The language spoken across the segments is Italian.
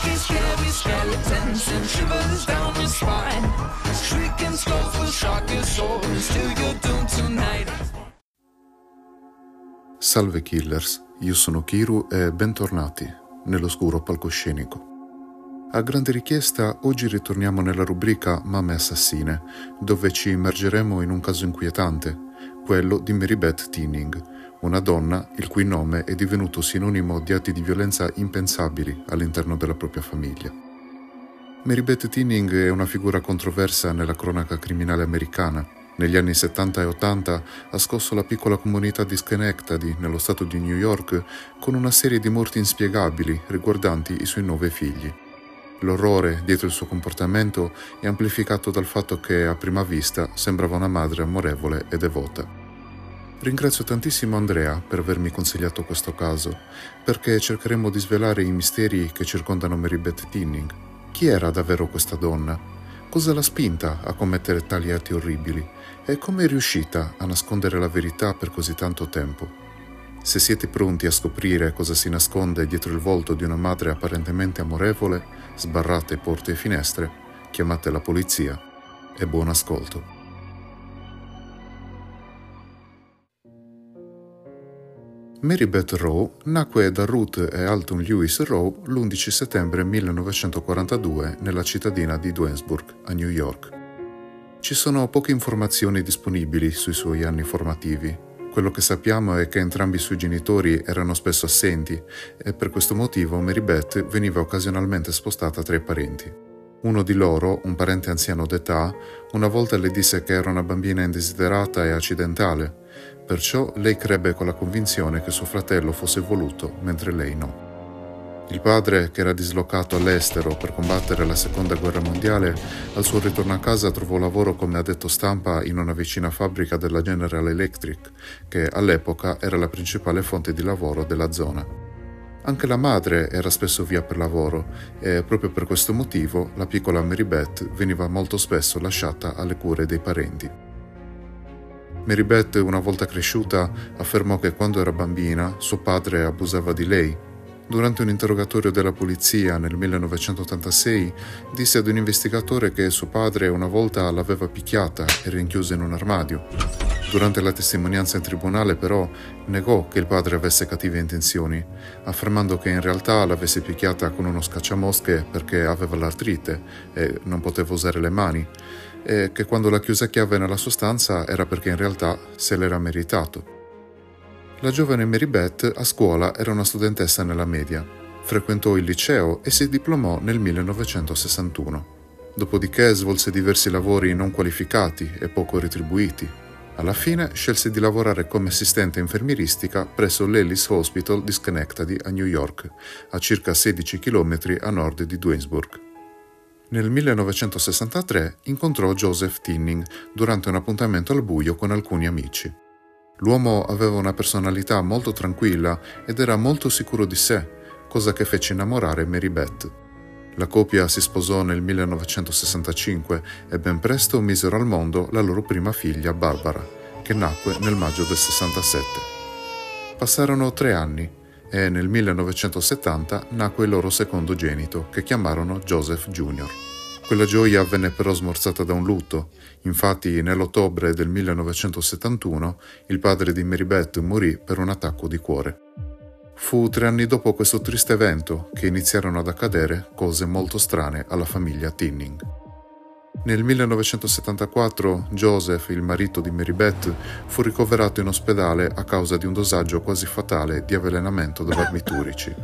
spooky, scary skeletons and shivers down your spine. Shrieking skulls with sharky swords till you're doomed tonight. Salve killers, io sono Kiru e bentornati nell'oscuro palcoscenico. A grande richiesta, oggi ritorniamo nella rubrica Mamme assassine, dove ci immergeremo in un caso inquietante, quello di Mary Beth Tinning, una donna il cui nome è divenuto sinonimo di atti di violenza impensabili all'interno della propria famiglia. Mary Beth Tinning è una figura controversa nella cronaca criminale americana. Negli anni 70 e 80 ha scosso la piccola comunità di Schenectady, nello stato di New York, con una serie di morti inspiegabili riguardanti i suoi nove figli. L'orrore dietro il suo comportamento è amplificato dal fatto che a prima vista sembrava una madre amorevole e devota. Ringrazio tantissimo Andrea per avermi consigliato questo caso, perché cercheremo di svelare i misteri che circondano Mary Beth Tinning. Chi era davvero questa donna? Cosa l'ha spinta a commettere tali atti orribili? E come è riuscita a nascondere la verità per così tanto tempo? Se siete pronti a scoprire cosa si nasconde dietro il volto di una madre apparentemente amorevole, sbarrate porte e finestre, chiamate la polizia e buon ascolto. Mary Beth Rowe nacque da Ruth e Alton Lewis Rowe l'11 settembre 1942 nella cittadina di Duansburg, a New York. Ci sono poche informazioni disponibili sui suoi anni formativi, quello che sappiamo è che entrambi i suoi genitori erano spesso assenti e per questo motivo Mary Beth veniva occasionalmente spostata tra i parenti. Uno di loro, un parente anziano d'età, una volta le disse che era una bambina indesiderata e accidentale, perciò lei crebbe con la convinzione che suo fratello fosse voluto mentre lei no. Il padre, che era dislocato all'estero per combattere la seconda guerra mondiale, al suo ritorno a casa trovò lavoro come addetto stampa in una vicina fabbrica della General Electric, che all'epoca era la principale fonte di lavoro della zona. Anche la madre era spesso via per lavoro e proprio per questo motivo la piccola Mary Beth veniva molto spesso lasciata alle cure dei parenti. Mary Beth, una volta cresciuta, affermò che quando era bambina suo padre abusava di lei Durante un interrogatorio della polizia nel 1986 disse ad un investigatore che suo padre una volta l'aveva picchiata e rinchiusa in un armadio. Durante la testimonianza in tribunale però negò che il padre avesse cattive intenzioni, affermando che in realtà l'avesse picchiata con uno scacciamosche perché aveva l'artrite e non poteva usare le mani, e che quando l'ha chiusa a chiave nella sua stanza era perché in realtà se l'era meritato. La giovane Mary Beth a scuola era una studentessa nella media. Frequentò il liceo e si diplomò nel 1961. Dopodiché svolse diversi lavori non qualificati e poco retribuiti. Alla fine scelse di lavorare come assistente infermieristica presso l'Ellis Hospital di Schenectady a New York, a circa 16 km a nord di Duisburg. Nel 1963 incontrò Joseph Tinning durante un appuntamento al buio con alcuni amici. L'uomo aveva una personalità molto tranquilla ed era molto sicuro di sé, cosa che fece innamorare Mary Beth. La coppia si sposò nel 1965 e ben presto misero al mondo la loro prima figlia Barbara, che nacque nel maggio del 67. Passarono tre anni e nel 1970 nacque il loro secondo genito, che chiamarono Joseph Jr. Quella gioia venne però smorzata da un lutto. Infatti, nell'ottobre del 1971, il padre di Mary Beth morì per un attacco di cuore. Fu tre anni dopo questo triste evento che iniziarono ad accadere cose molto strane alla famiglia Tinning. Nel 1974 Joseph, il marito di Mary Beth, fu ricoverato in ospedale a causa di un dosaggio quasi fatale di avvelenamento da barbiturici.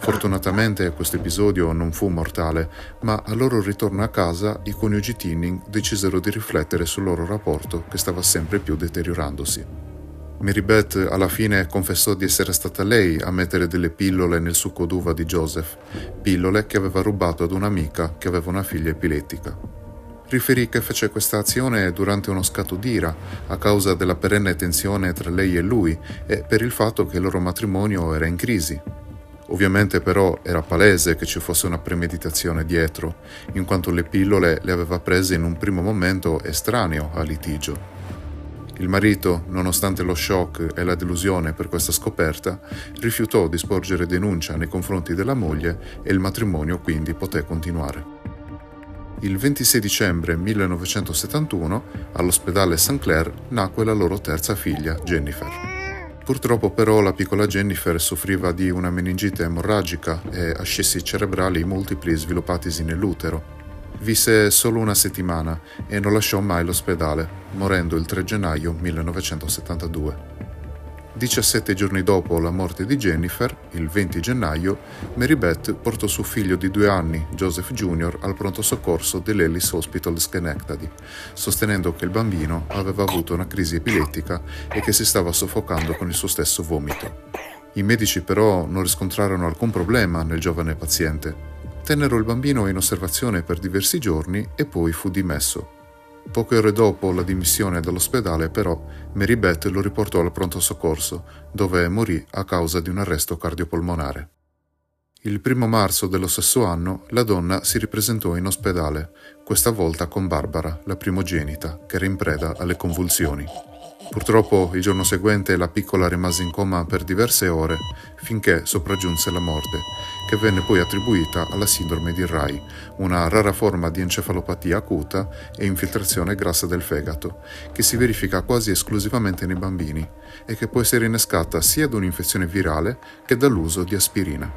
Fortunatamente questo episodio non fu mortale, ma al loro ritorno a casa i coniugi Tinning decisero di riflettere sul loro rapporto che stava sempre più deteriorandosi. Mary Beth alla fine confessò di essere stata lei a mettere delle pillole nel succo d'uva di Joseph, pillole che aveva rubato ad un'amica che aveva una figlia epilettica. Riferì che fece questa azione durante uno scatto d'ira a causa della perenne tensione tra lei e lui e per il fatto che il loro matrimonio era in crisi Ovviamente però era palese che ci fosse una premeditazione dietro, in quanto le pillole le aveva prese in un primo momento estraneo al litigio. Il marito, nonostante lo shock e la delusione per questa scoperta, rifiutò di sporgere denuncia nei confronti della moglie e il matrimonio quindi poté continuare. Il 26 dicembre 1971, all'ospedale St. Clair, nacque la loro terza figlia, Jennifer. Purtroppo però la piccola Jennifer soffriva di una meningite emorragica e ascessi cerebrali multipli sviluppatisi nell'utero. Visse solo una settimana e non lasciò mai l'ospedale, morendo il 3 gennaio 1972. 17 giorni dopo la morte di Jennifer, il 20 gennaio, Mary Beth portò suo figlio di due anni, Joseph Jr., al pronto soccorso dell'Ellis Hospital Schenectady, sostenendo che il bambino aveva avuto una crisi epilettica e che si stava soffocando con il suo stesso vomito. I medici però non riscontrarono alcun problema nel giovane paziente. Tennero il bambino in osservazione per diversi giorni e poi fu dimesso. Poche ore dopo la dimissione dall'ospedale, però, Mary Beth lo riportò al pronto soccorso, dove morì a causa di un arresto cardiopolmonare. Il primo marzo dello stesso anno la donna si ripresentò in ospedale, questa volta con Barbara, la primogenita, che era in preda alle convulsioni. Purtroppo il giorno seguente la piccola rimase in coma per diverse ore finché sopraggiunse la morte, che venne poi attribuita alla sindrome di Rai, una rara forma di encefalopatia acuta e infiltrazione grassa del fegato, che si verifica quasi esclusivamente nei bambini e che può essere innescata sia da un'infezione virale che dall'uso di aspirina.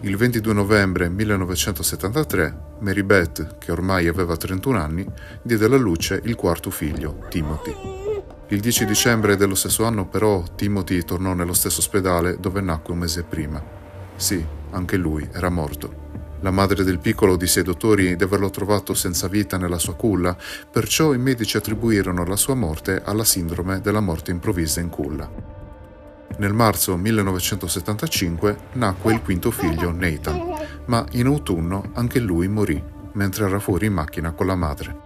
Il 22 novembre 1973 Mary Beth, che ormai aveva 31 anni, diede alla luce il quarto figlio, Timothy. Il 10 dicembre dello stesso anno però Timothy tornò nello stesso ospedale dove nacque un mese prima. Sì, anche lui era morto. La madre del piccolo disse ai dottori di averlo trovato senza vita nella sua culla, perciò i medici attribuirono la sua morte alla sindrome della morte improvvisa in culla. Nel marzo 1975 nacque il quinto figlio, Nathan, ma in autunno anche lui morì mentre era fuori in macchina con la madre.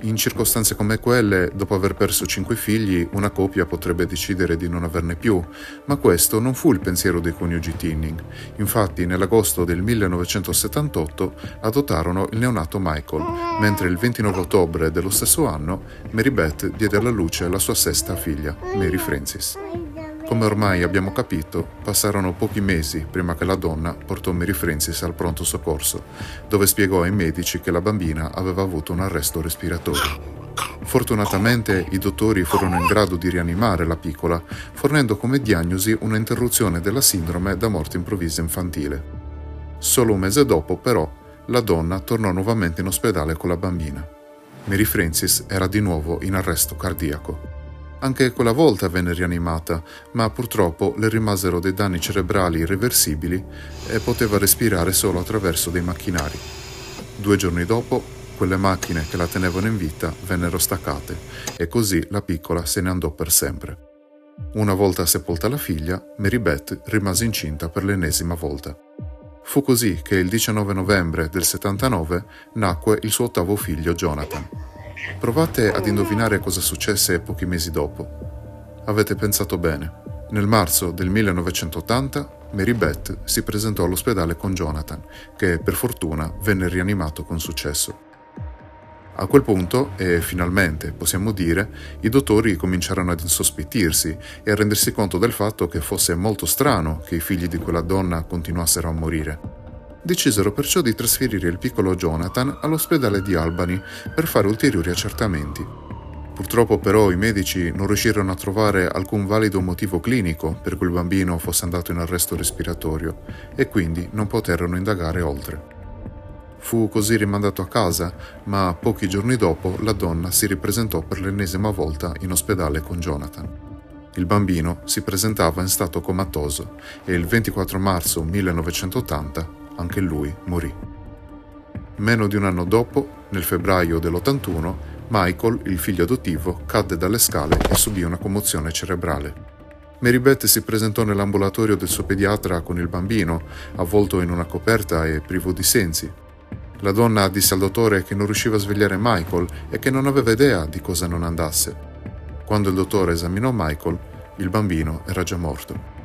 In circostanze come quelle, dopo aver perso cinque figli, una coppia potrebbe decidere di non averne più, ma questo non fu il pensiero dei coniugi Tinning. Infatti, nell'agosto del 1978 adottarono il neonato Michael, mentre il 29 ottobre dello stesso anno Mary Beth diede alla luce la sua sesta figlia, Mary Francis. Come ormai abbiamo capito, passarono pochi mesi prima che la donna portò Mary Francis al pronto soccorso, dove spiegò ai medici che la bambina aveva avuto un arresto respiratorio. Fortunatamente i dottori furono in grado di rianimare la piccola, fornendo come diagnosi una interruzione della sindrome da morte improvvisa infantile. Solo un mese dopo, però, la donna tornò nuovamente in ospedale con la bambina. Mary Francis era di nuovo in arresto cardiaco. Anche quella volta venne rianimata, ma purtroppo le rimasero dei danni cerebrali irreversibili e poteva respirare solo attraverso dei macchinari. Due giorni dopo, quelle macchine che la tenevano in vita vennero staccate e così la piccola se ne andò per sempre. Una volta sepolta la figlia, Mary Beth rimase incinta per l'ennesima volta. Fu così che il 19 novembre del 79 nacque il suo ottavo figlio Jonathan. Provate ad indovinare cosa successe pochi mesi dopo. Avete pensato bene. Nel marzo del 1980 Mary Beth si presentò all'ospedale con Jonathan, che per fortuna venne rianimato con successo. A quel punto, e finalmente possiamo dire, i dottori cominciarono ad insospettirsi e a rendersi conto del fatto che fosse molto strano che i figli di quella donna continuassero a morire decisero perciò di trasferire il piccolo Jonathan all'ospedale di Albany per fare ulteriori accertamenti. Purtroppo però i medici non riuscirono a trovare alcun valido motivo clinico per cui il bambino fosse andato in arresto respiratorio e quindi non poterono indagare oltre. Fu così rimandato a casa, ma pochi giorni dopo la donna si ripresentò per l'ennesima volta in ospedale con Jonathan. Il bambino si presentava in stato comatoso e il 24 marzo 1980 anche lui morì. Meno di un anno dopo, nel febbraio dell'81, Michael, il figlio adottivo, cadde dalle scale e subì una commozione cerebrale. Mary Beth si presentò nell'ambulatorio del suo pediatra con il bambino, avvolto in una coperta e privo di sensi. La donna disse al dottore che non riusciva a svegliare Michael e che non aveva idea di cosa non andasse. Quando il dottore esaminò Michael, il bambino era già morto.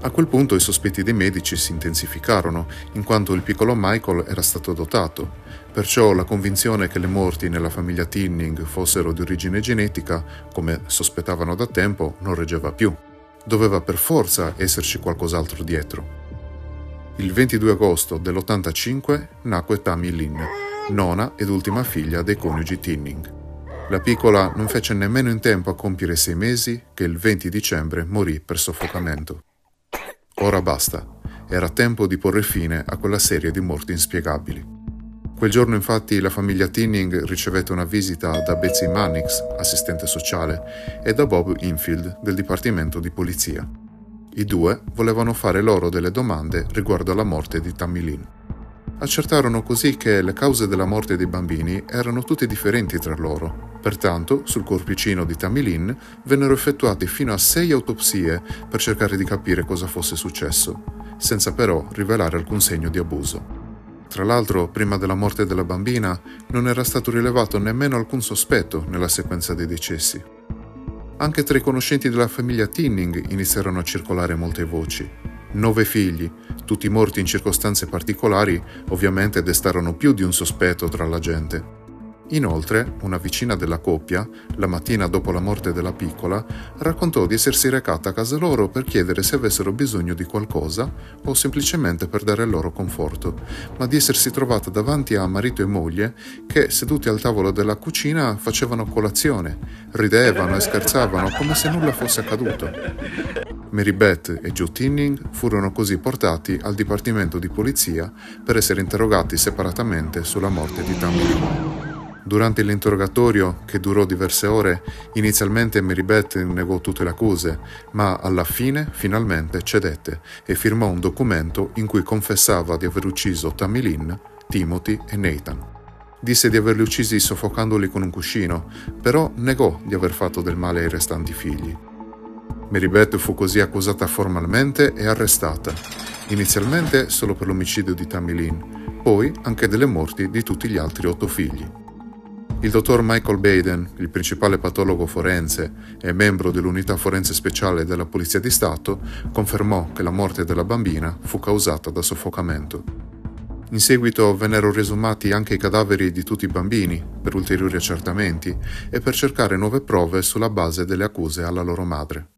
A quel punto i sospetti dei medici si intensificarono, in quanto il piccolo Michael era stato adottato, perciò la convinzione che le morti nella famiglia Tinning fossero di origine genetica, come sospettavano da tempo, non reggeva più. Doveva per forza esserci qualcos'altro dietro. Il 22 agosto dell'85 nacque Tammy Lynn, nona ed ultima figlia dei coniugi Tinning. La piccola non fece nemmeno in tempo a compiere sei mesi che il 20 dicembre morì per soffocamento. Ora basta, era tempo di porre fine a quella serie di morti inspiegabili. Quel giorno infatti la famiglia Tinning ricevette una visita da Betsy Mannix, assistente sociale, e da Bob Infield del Dipartimento di Polizia. I due volevano fare loro delle domande riguardo alla morte di Tammy Lynn. Accertarono così che le cause della morte dei bambini erano tutte differenti tra loro Pertanto, sul corpicino di Tamilin vennero effettuate fino a sei autopsie per cercare di capire cosa fosse successo, senza però rivelare alcun segno di abuso. Tra l'altro, prima della morte della bambina, non era stato rilevato nemmeno alcun sospetto nella sequenza dei decessi. Anche tra i conoscenti della famiglia Tinning iniziarono a circolare molte voci. Nove figli, tutti morti in circostanze particolari, ovviamente destarono più di un sospetto tra la gente. Inoltre, una vicina della coppia, la mattina dopo la morte della piccola, raccontò di essersi recata a casa loro per chiedere se avessero bisogno di qualcosa o semplicemente per dare loro conforto, ma di essersi trovata davanti a marito e moglie che, seduti al tavolo della cucina, facevano colazione, ridevano e scherzavano come se nulla fosse accaduto. Mary Beth e Joe Tinning furono così portati al dipartimento di polizia per essere interrogati separatamente sulla morte di Tammy. Durante l'interrogatorio, che durò diverse ore, inizialmente Mary Beth negò tutte le accuse, ma alla fine finalmente cedette e firmò un documento in cui confessava di aver ucciso Tammy Lynn, Timothy e Nathan. Disse di averli uccisi soffocandoli con un cuscino, però negò di aver fatto del male ai restanti figli. Mary Beth fu così accusata formalmente e arrestata, inizialmente solo per l'omicidio di Tammy Lynn, poi anche delle morti di tutti gli altri otto figli. Il dottor Michael Baden, il principale patologo forense e membro dell'unità forense speciale della Polizia di Stato, confermò che la morte della bambina fu causata da soffocamento. In seguito vennero riesumati anche i cadaveri di tutti i bambini per ulteriori accertamenti e per cercare nuove prove sulla base delle accuse alla loro madre.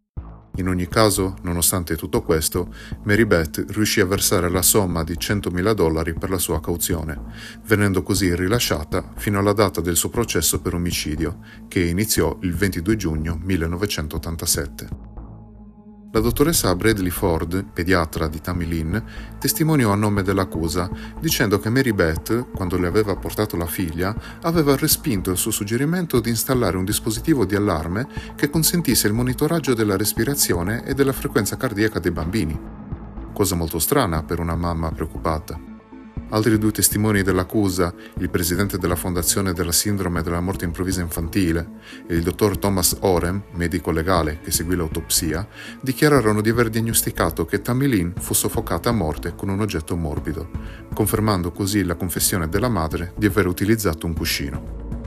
In ogni caso, nonostante tutto questo, Mary Beth riuscì a versare la somma di 100.000 dollari per la sua cauzione, venendo così rilasciata fino alla data del suo processo per omicidio, che iniziò il 22 giugno 1987. La dottoressa Bradley Ford, pediatra di Tammy Lynn, testimoniò a nome dell'accusa, dicendo che Mary Beth, quando le aveva portato la figlia, aveva respinto il suo suggerimento di installare un dispositivo di allarme che consentisse il monitoraggio della respirazione e della frequenza cardiaca dei bambini. Cosa molto strana per una mamma preoccupata. Altri due testimoni dell'accusa, il presidente della Fondazione della Sindrome della Morte Improvvisa Infantile e il dottor Thomas Orem, medico legale che seguì l'autopsia, dichiararono di aver diagnosticato che Tammy Lynn fu soffocata a morte con un oggetto morbido, confermando così la confessione della madre di aver utilizzato un cuscino.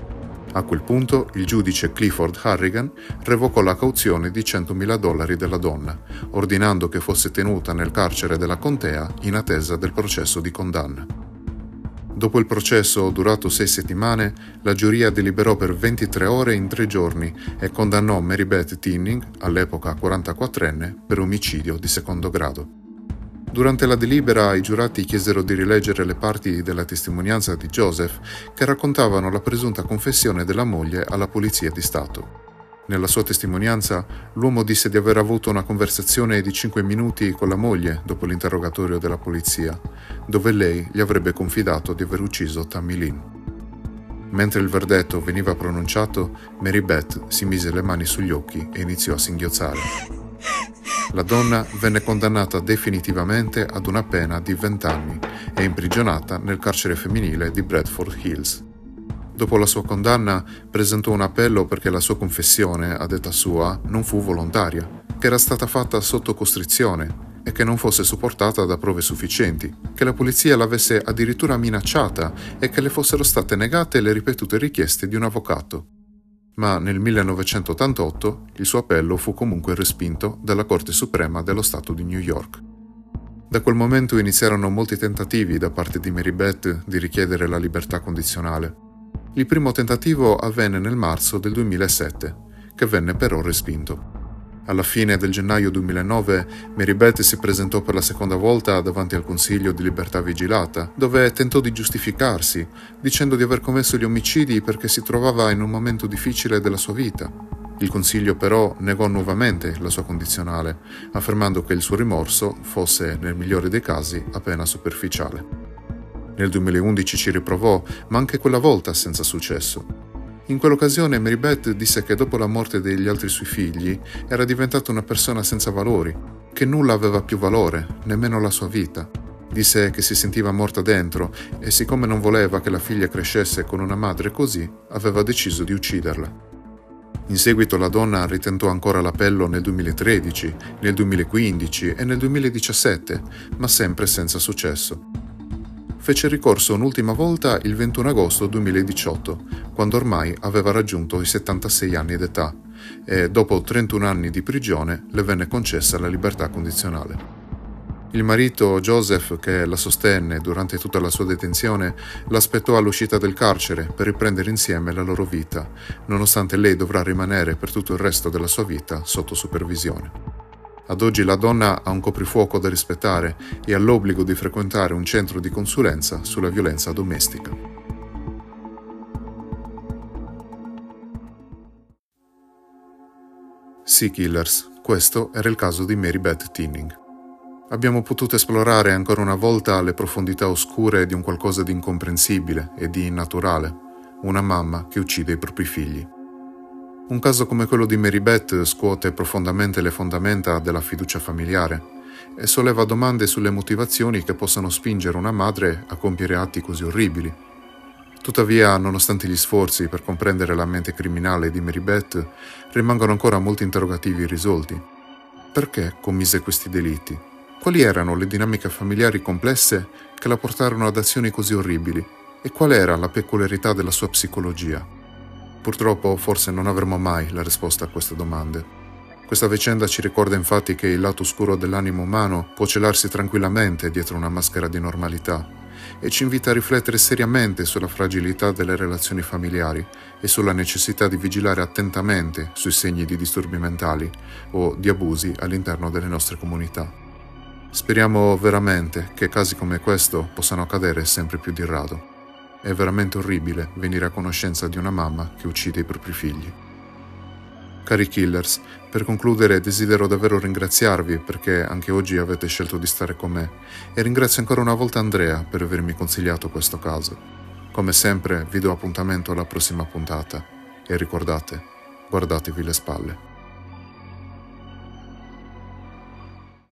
A quel punto il giudice Clifford Harrigan revocò la cauzione di 100.000 dollari della donna, ordinando che fosse tenuta nel carcere della contea in attesa del processo di condanna. Dopo il processo, durato sei settimane, la giuria deliberò per 23 ore in tre giorni e condannò Mary Beth Tinning, all'epoca 44enne, per omicidio di secondo grado. Durante la delibera i giurati chiesero di rileggere le parti della testimonianza di Joseph che raccontavano la presunta confessione della moglie alla Polizia di Stato. Nella sua testimonianza, l'uomo disse di aver avuto una conversazione di 5 minuti con la moglie dopo l'interrogatorio della polizia, dove lei gli avrebbe confidato di aver ucciso Tammy Lynn. Mentre il verdetto veniva pronunciato, Mary Beth si mise le mani sugli occhi e iniziò a singhiozzare. La donna venne condannata definitivamente ad una pena di 20 anni e imprigionata nel carcere femminile di Bradford Hills. Dopo la sua condanna presentò un appello perché la sua confessione, a detta sua, non fu volontaria, che era stata fatta sotto costrizione e che non fosse supportata da prove sufficienti, che la polizia l'avesse addirittura minacciata e che le fossero state negate le ripetute richieste di un avvocato. Ma nel 1988 il suo appello fu comunque respinto dalla Corte Suprema dello Stato di New York. Da quel momento iniziarono molti tentativi da parte di Mary Beth di richiedere la libertà condizionale. Il primo tentativo avvenne nel marzo del 2007, che venne però respinto. Alla fine del gennaio 2009 Mary Beth si presentò per la seconda volta davanti al Consiglio di Libertà Vigilata, dove tentò di giustificarsi, dicendo di aver commesso gli omicidi perché si trovava in un momento difficile della sua vita. Il Consiglio però negò nuovamente la sua condizionale, affermando che il suo rimorso fosse, nel migliore dei casi, appena superficiale. Nel 2011 ci riprovò, ma anche quella volta senza successo. In quell'occasione Mary Beth disse che dopo la morte degli altri suoi figli era diventata una persona senza valori, che nulla aveva più valore, nemmeno la sua vita. Disse che si sentiva morta dentro e siccome non voleva che la figlia crescesse con una madre così, aveva deciso di ucciderla. In seguito la donna ritentò ancora l'appello nel 2013, nel 2015 e nel 2017, ma sempre senza successo fece ricorso un'ultima volta il 21 agosto 2018, quando ormai aveva raggiunto i 76 anni d'età e dopo 31 anni di prigione le venne concessa la libertà condizionale. Il marito Joseph, che la sostenne durante tutta la sua detenzione, l'aspettò all'uscita del carcere per riprendere insieme la loro vita, nonostante lei dovrà rimanere per tutto il resto della sua vita sotto supervisione. Ad oggi la donna ha un coprifuoco da rispettare e ha l'obbligo di frequentare un centro di consulenza sulla violenza domestica. Sea Killers, questo era il caso di Mary Beth Tinning. Abbiamo potuto esplorare ancora una volta le profondità oscure di un qualcosa di incomprensibile e di innaturale, una mamma che uccide i propri figli. Un caso come quello di Mary Beth scuote profondamente le fondamenta della fiducia familiare e solleva domande sulle motivazioni che possano spingere una madre a compiere atti così orribili. Tuttavia, nonostante gli sforzi per comprendere la mente criminale di Mary Beth, rimangono ancora molti interrogativi irrisolti. Perché commise questi delitti? Quali erano le dinamiche familiari complesse che la portarono ad azioni così orribili? E qual era la peculiarità della sua psicologia? Purtroppo forse non avremo mai la risposta a queste domande. Questa vicenda ci ricorda infatti che il lato oscuro dell'animo umano può celarsi tranquillamente dietro una maschera di normalità e ci invita a riflettere seriamente sulla fragilità delle relazioni familiari e sulla necessità di vigilare attentamente sui segni di disturbi mentali o di abusi all'interno delle nostre comunità. Speriamo veramente che casi come questo possano accadere sempre più di rado. È veramente orribile venire a conoscenza di una mamma che uccide i propri figli. Cari killers, per concludere desidero davvero ringraziarvi perché anche oggi avete scelto di stare con me e ringrazio ancora una volta Andrea per avermi consigliato questo caso. Come sempre vi do appuntamento alla prossima puntata e ricordate, guardatevi le spalle.